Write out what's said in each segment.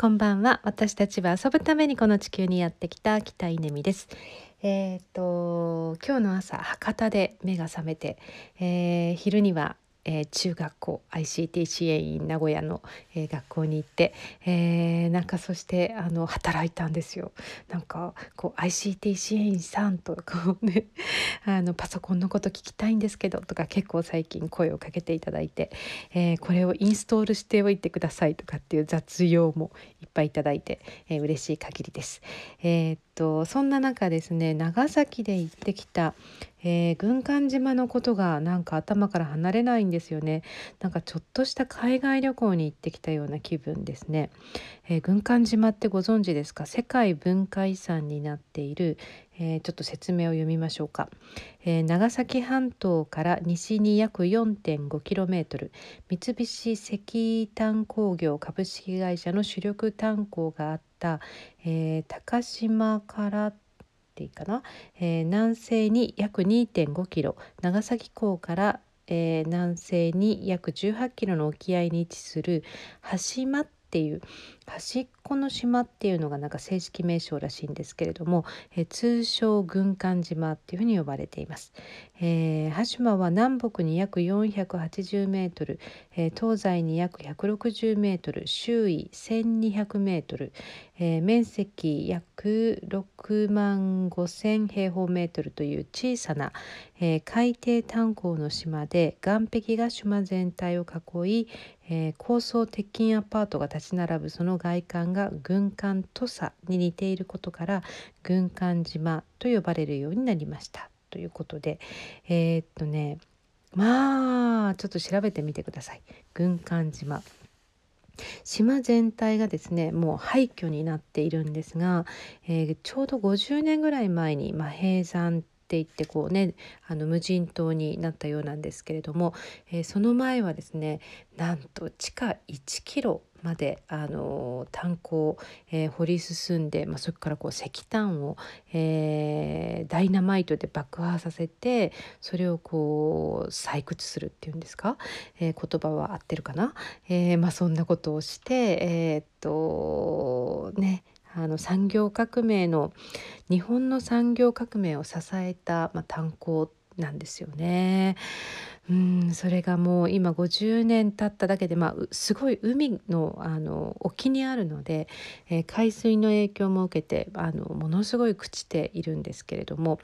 こんばんは。私たちは遊ぶためにこの地球にやってきた北稲美です。えー、っと今日の朝博多で目が覚めて、えー、昼にはえー、中学校 ICT 支援員名古屋の、えー、学校に行って、えー、なんかそしてあの働いたんですよ。なんかこう ICT 支援員さんとこうね あのパソコンのこと聞きたいんですけどとか結構最近声をかけていただいて、えこれをインストールしておいてくださいとかっていう雑用もいっぱいいただいて、えー、嬉しい限りです。えー、とそんな中ですね長崎で行ってきた、えー、軍艦島のことがなんか頭から離れないんですよね。なんかちょっとした海外旅行に行ってきたような気分ですね、えー、軍艦島ってご存知ですか？世界文化遺産になっている、えー、ちょっと説明を読みましょうか、え長崎半島から西に約 4.5km 三菱石炭鉱業株式会社の主力炭鉱があった、え高島からていいかな、え、南西に約2.5キロ。長崎港から、えー、南西に約18キロの沖合に位置する橋間っていう端っこの島っていうのがなんか正式名称らしいんですけれども、え通称軍艦島っていうふうに呼ばれています。えー、羽島は南北に約480メートル、えー、東西に約160メートル、周囲1200メートル、えー、面積約6万5000平方メートルという小さな、えー、海底炭鉱の島で岸壁が島全体を囲い、えー、高層鉄筋アパートが立ち並ぶその外観が軍艦土佐に似ていることから軍艦島と呼ばれるようになりましたということでえー、っとねまあちょっと調べてみてください軍艦島。島全体がですねもう廃墟になっているんですが、えー、ちょうど50年ぐらい前に、まあ、閉山っていってこうねあの無人島になったようなんですけれども、えー、その前はですねなんと地下1キロまであの炭鉱、えー、掘り進んで、まあ、それからこう石炭を、えー、ダイナマイトで爆破させてそれをこう採掘するっていうんですか、えー、言葉は合ってるかな、えまあ、そんなことをしてえっとねあの産業革命の日本の産業革命を支えた、まあ、炭鉱なんですよね。うんそれがもう今50年経っただけで、まあ、すごい海のあの沖にあるので、えー、海水の影響も受けてあのものすごい朽ちているんですけれども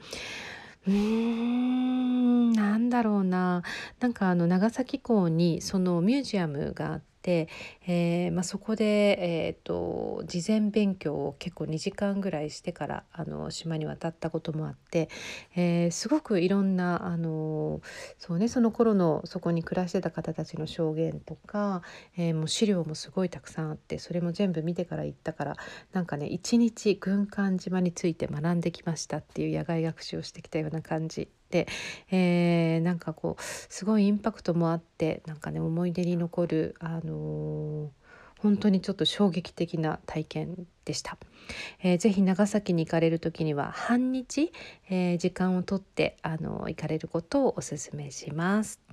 うーんなんだろうななんかあの長崎港にそのミュージアムがあって。て、えーまあ、そこで、えーと、事前勉強を結構2時間ぐらいしてからあの島に渡ったこともあって、えー、すごくいろんなあのそうねその頃のそこに暮らしてた方たちの証言とか、えー、もう資料もすごいたくさんあってそれも全部見てから行ったからなんかね一日軍艦島について学んできましたっていう野外学習をしてきたような感じ、えー、なんかこうすごいインパクトもあってなんかね思い出に残る、あのー、本当にちょっと衝撃的な体験でした。えー、ぜひ長崎に行かれる時には半日、えー、時間をとってあの行かれることをおすすめします。